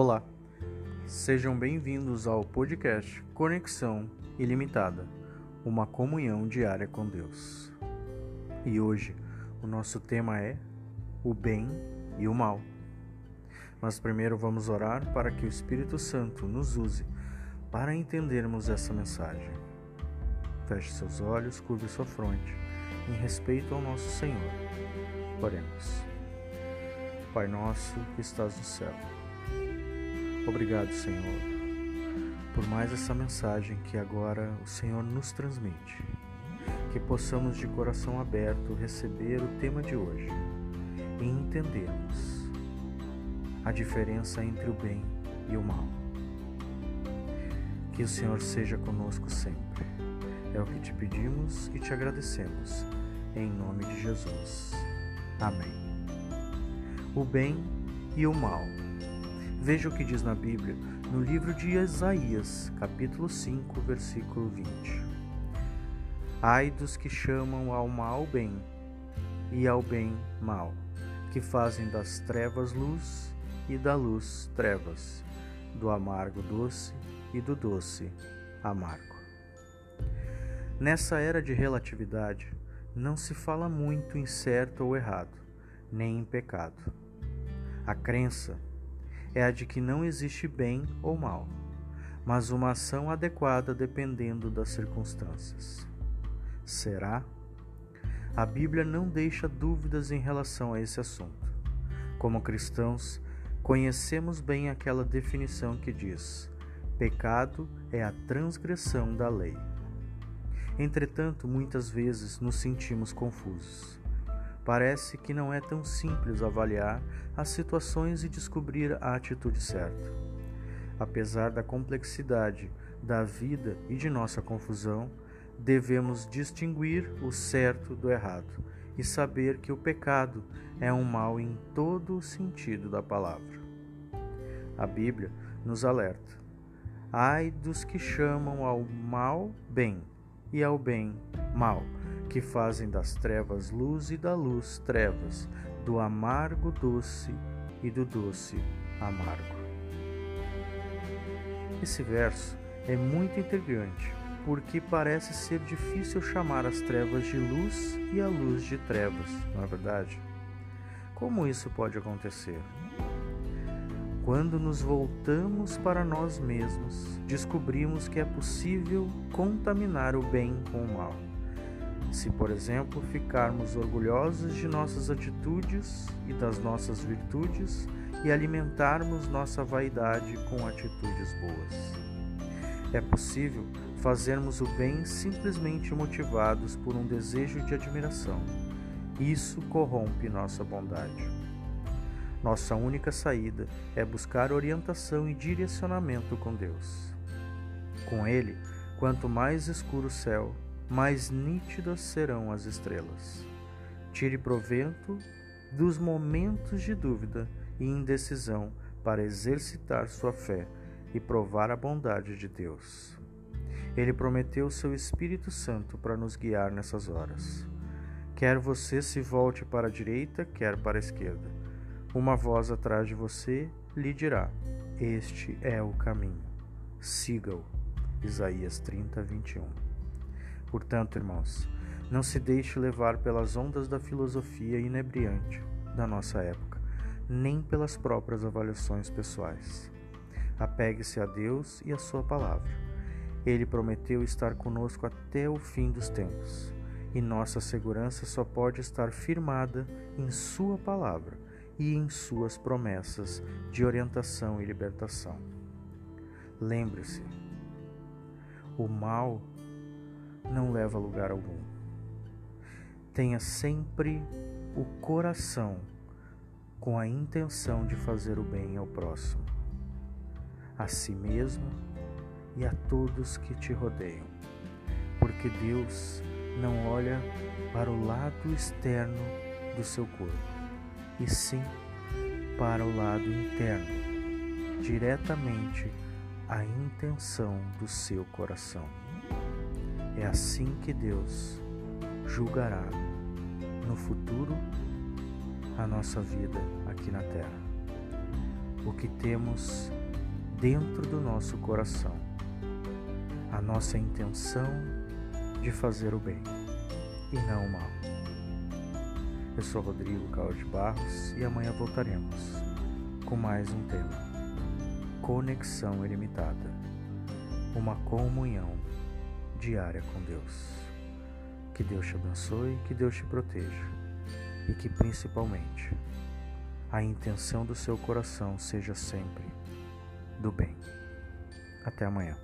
Olá, sejam bem-vindos ao podcast Conexão Ilimitada uma comunhão diária com Deus. E hoje o nosso tema é o bem e o mal. Mas primeiro vamos orar para que o Espírito Santo nos use para entendermos essa mensagem. Feche seus olhos, curve sua fronte, em respeito ao nosso Senhor. Oremos. Pai nosso que estás no céu. Obrigado, Senhor, por mais essa mensagem que agora o Senhor nos transmite. Que possamos de coração aberto receber o tema de hoje e entendermos a diferença entre o bem e o mal. Que o Senhor seja conosco sempre. É o que te pedimos e te agradecemos. Em nome de Jesus. Amém o bem e o mal. Veja o que diz na Bíblia, no livro de Isaías, capítulo 5, versículo 20. Ai dos que chamam ao mal bem e ao bem mal, que fazem das trevas luz e da luz trevas, do amargo doce e do doce amargo. Nessa era de relatividade, não se fala muito em certo ou errado, nem em pecado. A crença é a de que não existe bem ou mal, mas uma ação adequada dependendo das circunstâncias. Será? A Bíblia não deixa dúvidas em relação a esse assunto. Como cristãos, conhecemos bem aquela definição que diz: pecado é a transgressão da lei. Entretanto, muitas vezes nos sentimos confusos. Parece que não é tão simples avaliar as situações e descobrir a atitude certa. Apesar da complexidade da vida e de nossa confusão, devemos distinguir o certo do errado e saber que o pecado é um mal em todo o sentido da palavra. A Bíblia nos alerta: ai dos que chamam ao mal bem e ao bem mal que fazem das trevas luz e da luz trevas, do amargo doce e do doce amargo. Esse verso é muito intrigante, porque parece ser difícil chamar as trevas de luz e a luz de trevas, não é verdade? Como isso pode acontecer? Quando nos voltamos para nós mesmos, descobrimos que é possível contaminar o bem com o mal. Se, por exemplo, ficarmos orgulhosos de nossas atitudes e das nossas virtudes e alimentarmos nossa vaidade com atitudes boas. É possível fazermos o bem simplesmente motivados por um desejo de admiração. Isso corrompe nossa bondade. Nossa única saída é buscar orientação e direcionamento com Deus. Com Ele, quanto mais escuro o céu, mais nítidas serão as estrelas. Tire provento dos momentos de dúvida e indecisão para exercitar sua fé e provar a bondade de Deus. Ele prometeu seu Espírito Santo para nos guiar nessas horas. Quer você se volte para a direita, quer para a esquerda. Uma voz atrás de você lhe dirá: Este é o caminho. Siga-o. Isaías 30, 21. Portanto, irmãos, não se deixe levar pelas ondas da filosofia inebriante da nossa época, nem pelas próprias avaliações pessoais. Apegue-se a Deus e a Sua palavra. Ele prometeu estar conosco até o fim dos tempos, e nossa segurança só pode estar firmada em Sua palavra e em Suas promessas de orientação e libertação. Lembre-se, o mal não leva a lugar algum. Tenha sempre o coração com a intenção de fazer o bem ao próximo, a si mesmo e a todos que te rodeiam, porque Deus não olha para o lado externo do seu corpo, e sim para o lado interno, diretamente a intenção do seu coração. É assim que Deus julgará no futuro a nossa vida aqui na terra. o que temos dentro do nosso coração, a nossa intenção de fazer o bem e não o mal. Eu sou Rodrigo Carlos de Barros e amanhã voltaremos com mais um tema: Conexão Ilimitada uma comunhão diária com Deus. Que Deus te abençoe, que Deus te proteja e que principalmente a intenção do seu coração seja sempre do bem. Até amanhã.